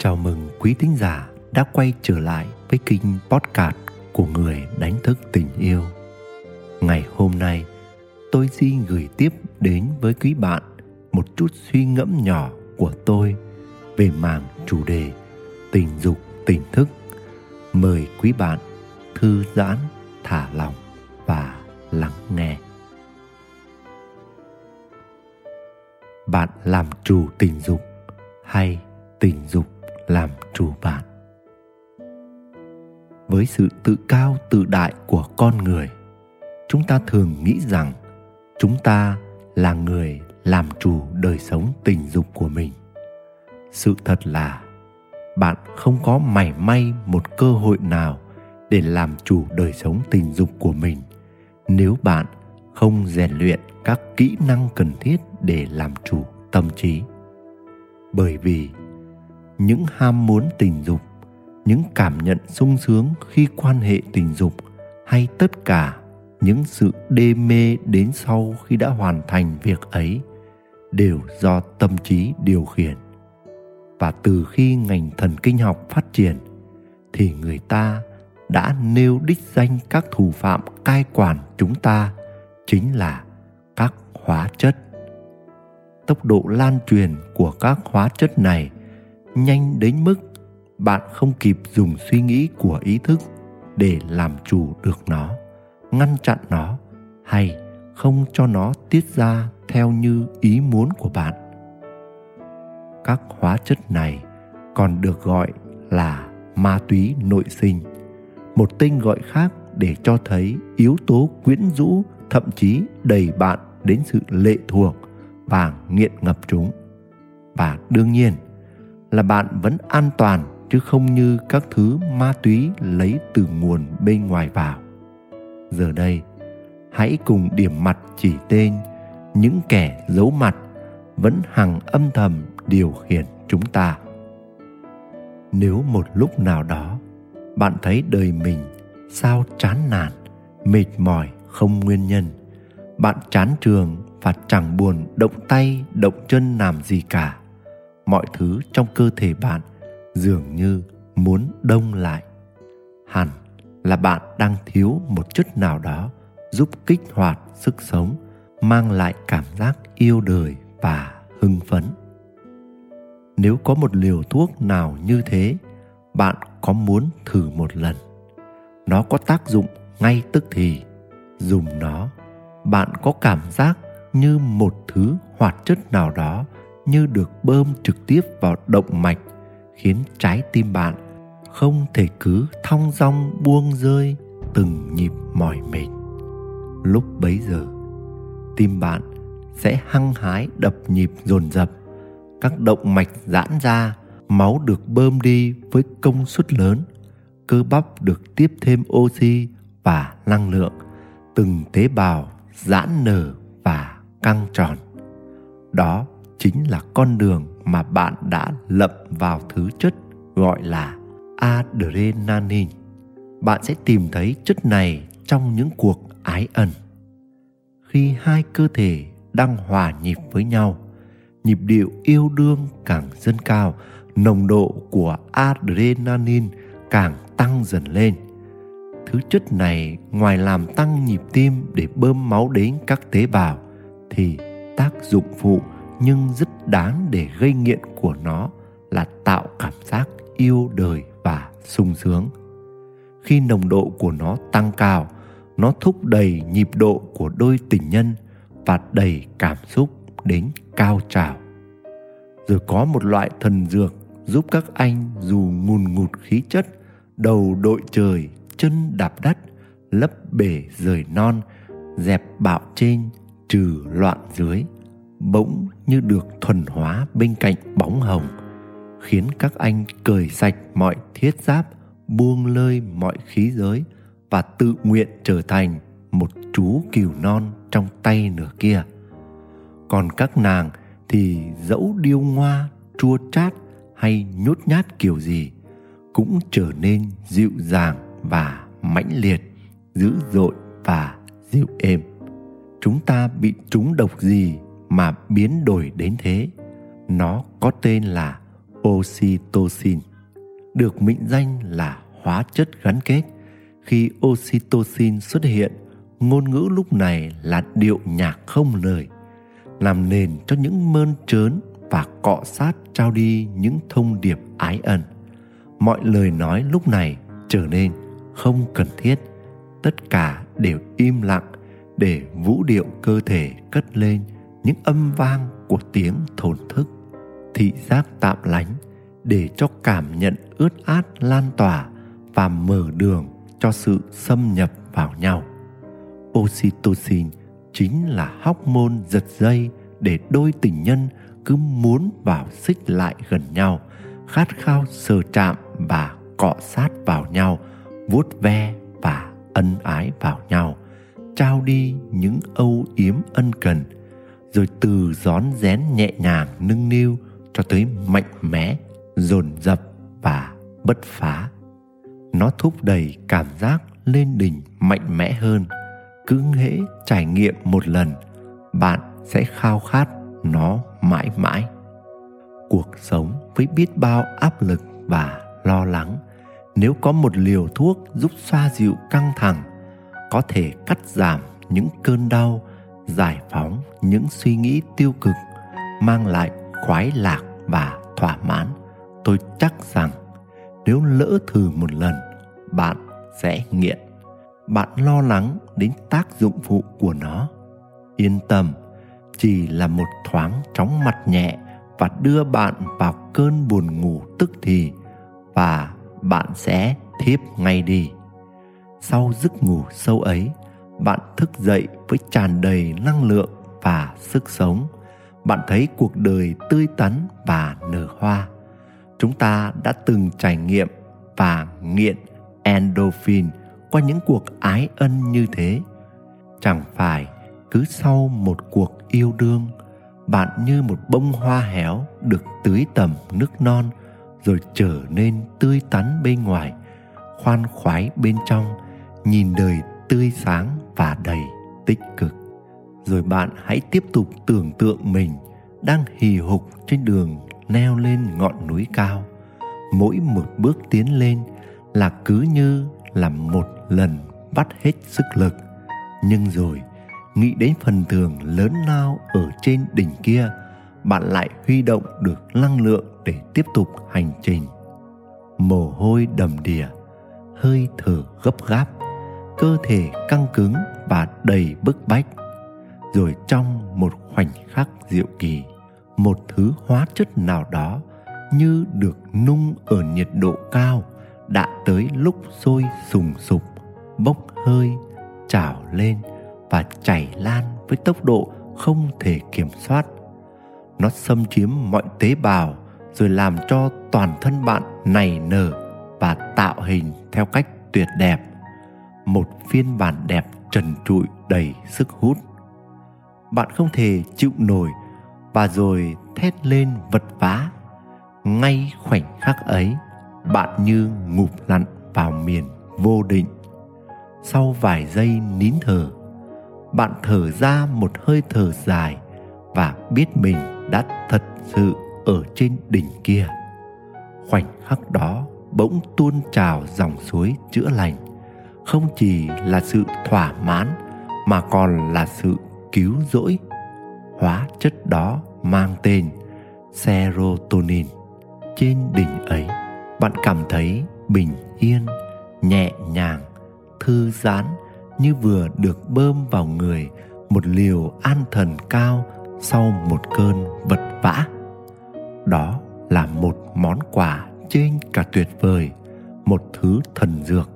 Chào mừng quý thính giả đã quay trở lại với kênh podcast của người đánh thức tình yêu. Ngày hôm nay, tôi xin gửi tiếp đến với quý bạn một chút suy ngẫm nhỏ của tôi về mảng chủ đề tình dục tỉnh thức. Mời quý bạn thư giãn, thả lòng và lắng nghe. Bạn làm chủ tình dục hay tình dục làm chủ bạn. Với sự tự cao tự đại của con người, chúng ta thường nghĩ rằng chúng ta là người làm chủ đời sống tình dục của mình. Sự thật là, bạn không có mảy may một cơ hội nào để làm chủ đời sống tình dục của mình nếu bạn không rèn luyện các kỹ năng cần thiết để làm chủ tâm trí. Bởi vì những ham muốn tình dục, những cảm nhận sung sướng khi quan hệ tình dục, hay tất cả những sự đê mê đến sau khi đã hoàn thành việc ấy đều do tâm trí điều khiển. Và từ khi ngành thần kinh học phát triển, thì người ta đã nêu đích danh các thủ phạm cai quản chúng ta, chính là các hóa chất. Tốc độ lan truyền của các hóa chất này nhanh đến mức bạn không kịp dùng suy nghĩ của ý thức để làm chủ được nó, ngăn chặn nó hay không cho nó tiết ra theo như ý muốn của bạn. Các hóa chất này còn được gọi là ma túy nội sinh, một tên gọi khác để cho thấy yếu tố quyến rũ, thậm chí đẩy bạn đến sự lệ thuộc và nghiện ngập chúng. Và đương nhiên là bạn vẫn an toàn chứ không như các thứ ma túy lấy từ nguồn bên ngoài vào. Giờ đây, hãy cùng điểm mặt chỉ tên những kẻ giấu mặt vẫn hằng âm thầm điều khiển chúng ta. Nếu một lúc nào đó bạn thấy đời mình sao chán nản, mệt mỏi không nguyên nhân, bạn chán trường và chẳng buồn động tay, động chân làm gì cả mọi thứ trong cơ thể bạn dường như muốn đông lại. Hẳn là bạn đang thiếu một chất nào đó giúp kích hoạt sức sống, mang lại cảm giác yêu đời và hưng phấn. Nếu có một liều thuốc nào như thế, bạn có muốn thử một lần? Nó có tác dụng ngay tức thì. Dùng nó, bạn có cảm giác như một thứ hoạt chất nào đó như được bơm trực tiếp vào động mạch, khiến trái tim bạn không thể cứ thong dong buông rơi từng nhịp mỏi mệt. Lúc bấy giờ, tim bạn sẽ hăng hái đập nhịp dồn dập, các động mạch giãn ra, máu được bơm đi với công suất lớn, cơ bắp được tiếp thêm oxy và năng lượng, từng tế bào giãn nở và căng tròn. Đó chính là con đường mà bạn đã lậm vào thứ chất gọi là adrenaline. Bạn sẽ tìm thấy chất này trong những cuộc ái ân khi hai cơ thể đang hòa nhịp với nhau, nhịp điệu yêu đương càng dâng cao, nồng độ của adrenaline càng tăng dần lên. Thứ chất này ngoài làm tăng nhịp tim để bơm máu đến các tế bào thì tác dụng phụ nhưng rất đáng để gây nghiện của nó là tạo cảm giác yêu đời và sung sướng. Khi nồng độ của nó tăng cao, nó thúc đẩy nhịp độ của đôi tình nhân và đẩy cảm xúc đến cao trào. Rồi có một loại thần dược giúp các anh dù ngùn ngụt khí chất, đầu đội trời, chân đạp đất, lấp bể rời non, dẹp bạo trên trừ loạn dưới, bỗng như được thuần hóa bên cạnh bóng hồng, khiến các anh cởi sạch mọi thiết giáp, buông lơi mọi khí giới và tự nguyện trở thành một chú cừu non trong tay nửa kia. Còn các nàng thì dẫu điêu ngoa, chua chát hay nhút nhát kiểu gì cũng trở nên dịu dàng và mãnh liệt, dữ dội và dịu êm. Chúng ta bị trúng độc gì mà biến đổi đến thế. Nó có tên là oxytocin, được mệnh danh là hóa chất gắn kết. Khi oxytocin xuất hiện, ngôn ngữ lúc này là điệu nhạc không lời, làm nền cho những mơn trớn và cọ sát trao đi những thông điệp ái ân. Mọi lời nói lúc này trở nên không cần thiết. Tất cả đều im lặng để vũ điệu cơ thể cất lên những âm vang của tiếng thổn thức, thị giác tạm lánh để cho cảm nhận ướt át lan tỏa và mở đường cho sự xâm nhập vào nhau. Oxytocin chính là hóc môn giật dây để đôi tình nhân cứ muốn vào xích lại gần nhau, khát khao sờ chạm và cọ sát vào nhau, vuốt ve và ân ái vào nhau, trao đi những âu yếm ân cần rồi từ rón rén nhẹ nhàng nâng niu cho tới mạnh mẽ, dồn dập và bất phá. Nó thúc đẩy cảm giác lên đỉnh mạnh mẽ hơn. Cứ hễ trải nghiệm một lần, bạn sẽ khao khát nó mãi mãi. Cuộc sống với biết bao áp lực và lo lắng, nếu có một liều thuốc giúp xoa dịu căng thẳng, có thể cắt giảm những cơn đau giải phóng những suy nghĩ tiêu cực, mang lại khoái lạc và thỏa mãn. Tôi chắc rằng nếu lỡ thử một lần, bạn sẽ nghiện. Bạn lo lắng đến tác dụng phụ của nó. Yên tâm, chỉ là một thoáng chóng mặt nhẹ và đưa bạn vào cơn buồn ngủ tức thì và bạn sẽ thiếp ngay đi. Sau giấc ngủ sâu ấy bạn thức dậy với tràn đầy năng lượng và sức sống. Bạn thấy cuộc đời tươi tắn và nở hoa. Chúng ta đã từng trải nghiệm và nghiện endorphin qua những cuộc ái ân như thế. Chẳng phải cứ sau một cuộc yêu đương, bạn như một bông hoa héo được tưới tầm nước non rồi trở nên tươi tắn bên ngoài, khoan khoái bên trong, nhìn đời tươi sáng và đầy tích cực. Rồi bạn hãy tiếp tục tưởng tượng mình đang hì hục trên đường leo lên ngọn núi cao. Mỗi một bước tiến lên là cứ như là một lần bắt hết sức lực. Nhưng rồi, nghĩ đến phần thưởng lớn lao ở trên đỉnh kia, bạn lại huy động được năng lượng để tiếp tục hành trình. Mồ hôi đầm đìa, hơi thở gấp gáp cơ thể căng cứng và đầy bức bách. Rồi trong một khoảnh khắc diệu kỳ, một thứ hóa chất nào đó như được nung ở nhiệt độ cao đã tới lúc sôi sùng sục, bốc hơi, trào lên và chảy lan với tốc độ không thể kiểm soát. Nó xâm chiếm mọi tế bào rồi làm cho toàn thân bạn nảy nở và tạo hình theo cách tuyệt đẹp một phiên bản đẹp trần trụi đầy sức hút. Bạn không thể chịu nổi và rồi thét lên vật vã. Ngay khoảnh khắc ấy, bạn như ngụp lặn vào miền vô định. Sau vài giây nín thở, bạn thở ra một hơi thở dài và biết mình đã thật sự ở trên đỉnh kia. Khoảnh khắc đó bỗng tuôn trào dòng suối chữa lành không chỉ là sự thỏa mãn, mà còn là sự cứu rỗi. Hóa chất đó mang tên serotonin. Trên đỉnh ấy, bạn cảm thấy bình yên, nhẹ nhàng, thư giãn như vừa được bơm vào người một liều an thần cao sau một cơn vật vã. Đó là một món quà trên cả tuyệt vời, một thứ thần dược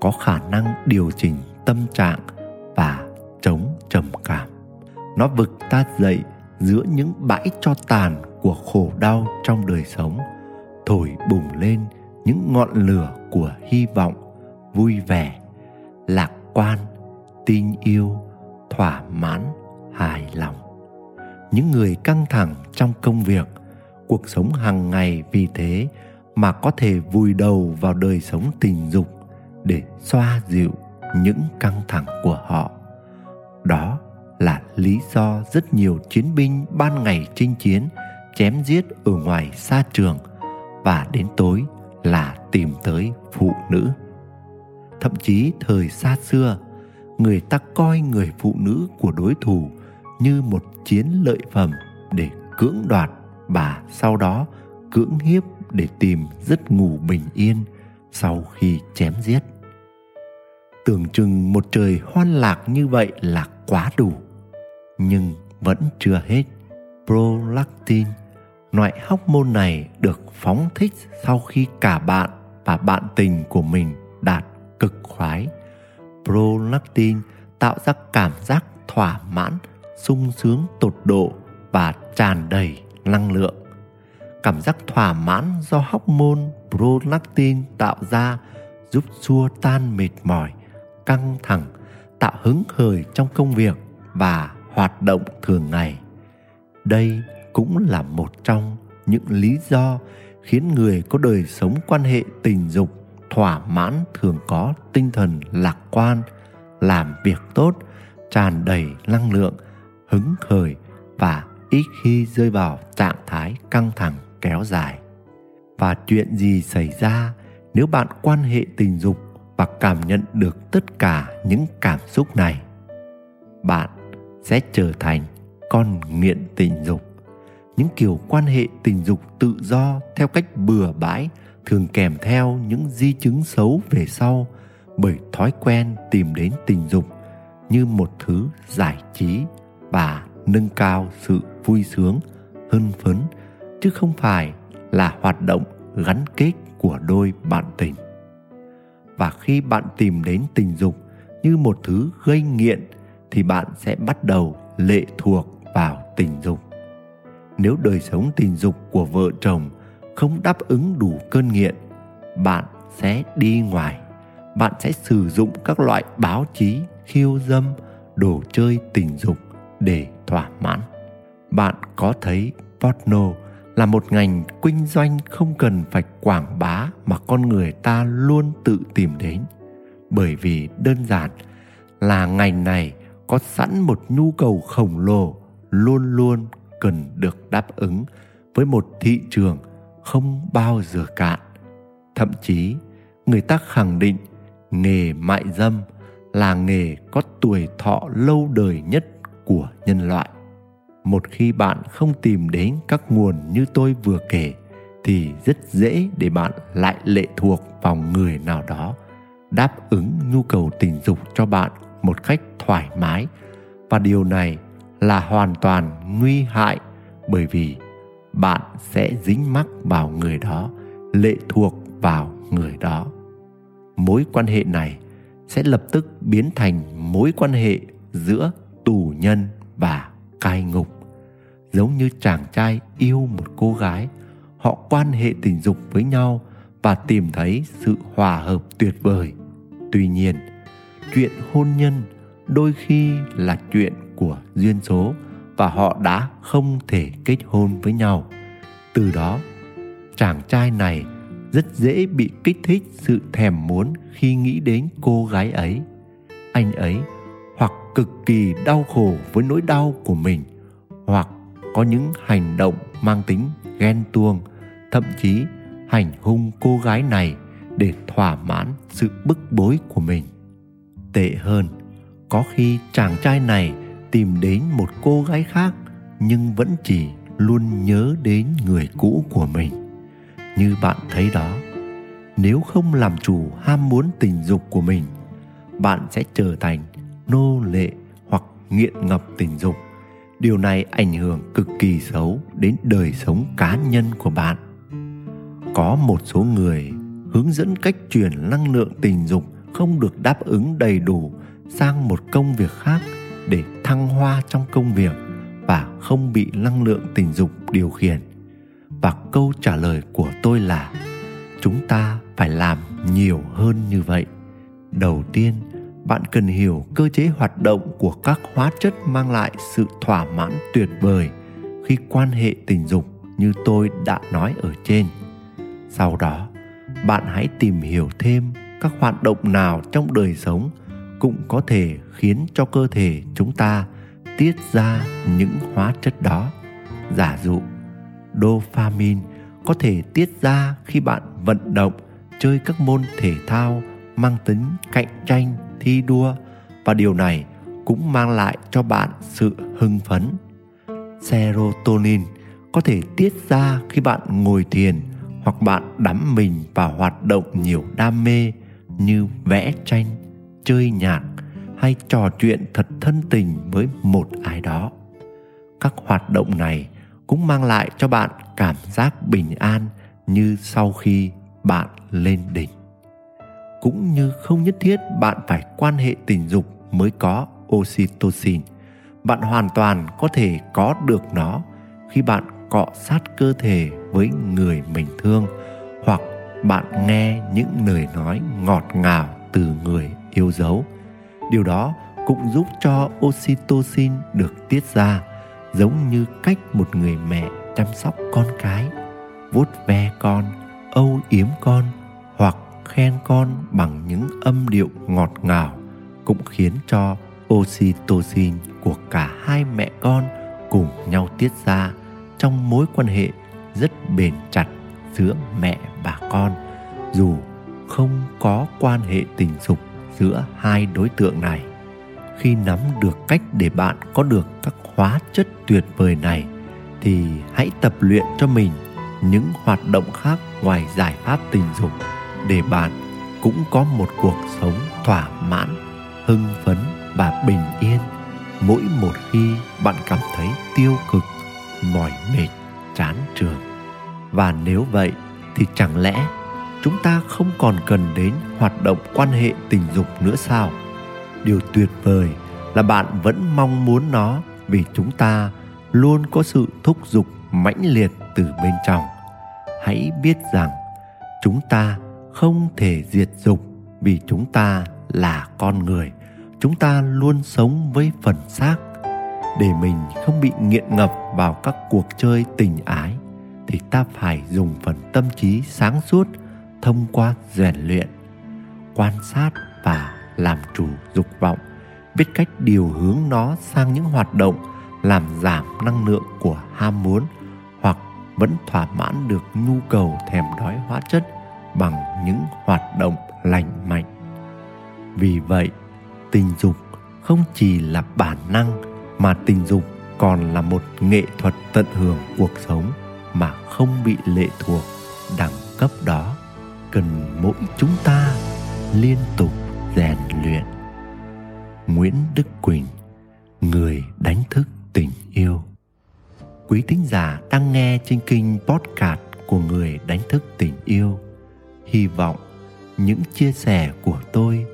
có khả năng điều chỉnh tâm trạng và chống trầm cảm. Nó vực ta dậy giữa những bãi cho tàn của khổ đau trong đời sống, thổi bùng lên những ngọn lửa của hy vọng, vui vẻ, lạc quan, tin yêu, thỏa mãn, hài lòng. Những người căng thẳng trong công việc, cuộc sống hàng ngày vì thế mà có thể vùi đầu vào đời sống tình dục để xoa dịu những căng thẳng của họ. Đó là lý do rất nhiều chiến binh ban ngày chinh chiến, chém giết ở ngoài xa trường và đến tối là tìm tới phụ nữ. Thậm chí thời xa xưa, người ta coi người phụ nữ của đối thủ như một chiến lợi phẩm để cưỡng đoạt và sau đó cưỡng hiếp để tìm giấc ngủ bình yên sau khi chém giết. Tưởng chừng một trời hoan lạc như vậy là quá đủ, nhưng vẫn chưa hết. Prolactin, loại hormone này được phóng thích sau khi cả bạn và bạn tình của mình đạt cực khoái. Prolactin tạo ra cảm giác thỏa mãn, sung sướng, tột độ và tràn đầy năng lượng cảm giác thỏa mãn do hormone prolactin tạo ra, giúp xua tan mệt mỏi, căng thẳng, tạo hứng khởi trong công việc và hoạt động thường ngày. Đây cũng là một trong những lý do khiến người có đời sống quan hệ tình dục thỏa mãn thường có tinh thần lạc quan, làm việc tốt, tràn đầy năng lượng, hứng khởi và ít khi rơi vào trạng thái căng thẳng kéo dài. Và chuyện gì xảy ra nếu bạn quan hệ tình dục và cảm nhận được tất cả những cảm xúc này? Bạn sẽ trở thành con nghiện tình dục. Những kiểu quan hệ tình dục tự do theo cách bừa bãi thường kèm theo những di chứng xấu về sau bởi thói quen tìm đến tình dục như một thứ giải trí và nâng cao sự vui sướng, hưng phấn chứ không phải là hoạt động gắn kết của đôi bạn tình. Và khi bạn tìm đến tình dục như một thứ gây nghiện, thì bạn sẽ bắt đầu lệ thuộc vào tình dục. Nếu đời sống tình dục của vợ chồng không đáp ứng đủ cơn nghiện, bạn sẽ đi ngoài. Bạn sẽ sử dụng các loại báo chí, khiêu dâm, đồ chơi tình dục để thỏa mãn. Bạn có thấy porno là một ngành kinh doanh không cần phải quảng bá mà con người ta luôn tự tìm đến. Bởi vì đơn giản là ngành này có sẵn một nhu cầu khổng lồ luôn luôn cần được đáp ứng với một thị trường không bao giờ cạn. Thậm chí, người ta khẳng định nghề mại dâm là nghề có tuổi thọ lâu đời nhất của nhân loại một khi bạn không tìm đến các nguồn như tôi vừa kể, thì rất dễ để bạn lại lệ thuộc vào người nào đó, đáp ứng nhu cầu tình dục cho bạn một cách thoải mái. Và điều này là hoàn toàn nguy hại, bởi vì bạn sẽ dính mắc vào người đó, lệ thuộc vào người đó. Mối quan hệ này sẽ lập tức biến thành mối quan hệ giữa tù nhân và cai ngục. Giống như chàng trai yêu một cô gái, họ quan hệ tình dục với nhau và tìm thấy sự hòa hợp tuyệt vời. Tuy nhiên, chuyện hôn nhân đôi khi là chuyện của duyên số và họ đã không thể kết hôn với nhau. Từ đó, chàng trai này rất dễ bị kích thích sự thèm muốn khi nghĩ đến cô gái ấy. Anh ấy hoặc cực kỳ đau khổ với nỗi đau của mình, hoặc có những hành động mang tính ghen tuông, thậm chí hành hung cô gái này để thỏa mãn sự bức bối của mình. Tệ hơn, có khi chàng trai này tìm đến một cô gái khác nhưng vẫn chỉ luôn nhớ đến người cũ của mình. Như bạn thấy đó, nếu không làm chủ ham muốn tình dục của mình, bạn sẽ trở thành nô lệ hoặc nghiện ngập tình dục. Điều này ảnh hưởng cực kỳ xấu đến đời sống cá nhân của bạn. Có một số người hướng dẫn cách chuyển năng lượng tình dục không được đáp ứng đầy đủ sang một công việc khác để thăng hoa trong công việc và không bị năng lượng tình dục điều khiển. Và câu trả lời của tôi là, chúng ta phải làm nhiều hơn như vậy. Đầu tiên bạn cần hiểu cơ chế hoạt động của các hóa chất mang lại sự thỏa mãn tuyệt vời khi quan hệ tình dục như tôi đã nói ở trên. Sau đó, bạn hãy tìm hiểu thêm các hoạt động nào trong đời sống cũng có thể khiến cho cơ thể chúng ta tiết ra những hóa chất đó. Giả dụ, dopamine có thể tiết ra khi bạn vận động, chơi các môn thể thao mang tính cạnh tranh thi đua và điều này cũng mang lại cho bạn sự hưng phấn. Serotonin có thể tiết ra khi bạn ngồi thiền hoặc bạn đắm mình vào hoạt động nhiều đam mê như vẽ tranh, chơi nhạc hay trò chuyện thật thân tình với một ai đó. Các hoạt động này cũng mang lại cho bạn cảm giác bình an như sau khi bạn lên đỉnh cũng như không nhất thiết bạn phải quan hệ tình dục mới có oxytocin. Bạn hoàn toàn có thể có được nó khi bạn cọ sát cơ thể với người mình thương hoặc bạn nghe những lời nói ngọt ngào từ người yêu dấu. Điều đó cũng giúp cho oxytocin được tiết ra giống như cách một người mẹ chăm sóc con cái. Vuốt ve con, âu yếm con khen con bằng những âm điệu ngọt ngào, cũng khiến cho oxytocin của cả hai mẹ con cùng nhau tiết ra trong mối quan hệ rất bền chặt giữa mẹ và con. Dù không có quan hệ tình dục giữa hai đối tượng này, khi nắm được cách để bạn có được các hóa chất tuyệt vời này, thì hãy tập luyện cho mình những hoạt động khác ngoài giải pháp tình dục để bạn cũng có một cuộc sống thỏa mãn, hưng phấn và bình yên. Mỗi một khi bạn cảm thấy tiêu cực, mỏi mệt, chán trường và nếu vậy thì chẳng lẽ chúng ta không còn cần đến hoạt động quan hệ tình dục nữa sao? Điều tuyệt vời là bạn vẫn mong muốn nó vì chúng ta luôn có sự thúc giục mãnh liệt từ bên trong. Hãy biết rằng chúng ta không thể diệt dục vì chúng ta là con người. Chúng ta luôn sống với phần xác. Để mình không bị nghiện ngập vào các cuộc chơi tình ái, thì ta phải dùng phần tâm trí sáng suốt, thông qua rèn luyện, quan sát và làm chủ dục vọng, biết cách điều hướng nó sang những hoạt động, làm giảm năng lượng của ham muốn hoặc vẫn thỏa mãn được nhu cầu thèm đói hóa chất bằng những hoạt động lành mạnh. Vì vậy, tình dục không chỉ là bản năng mà tình dục còn là một nghệ thuật tận hưởng cuộc sống mà không bị lệ thuộc, đẳng cấp đó cần mỗi chúng ta liên tục rèn luyện. Nguyễn đức quỳnh, người đánh thức tình yêu. Quý thính giả đang nghe trên kênh podcast của người đánh thức tình yêu hy vọng những chia sẻ của tôi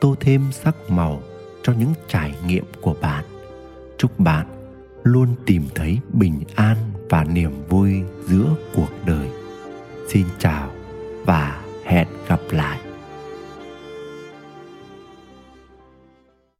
tô thêm sắc màu cho những trải nghiệm của bạn. Chúc bạn luôn tìm thấy bình an và niềm vui giữa cuộc đời. Xin chào và hẹn gặp lại.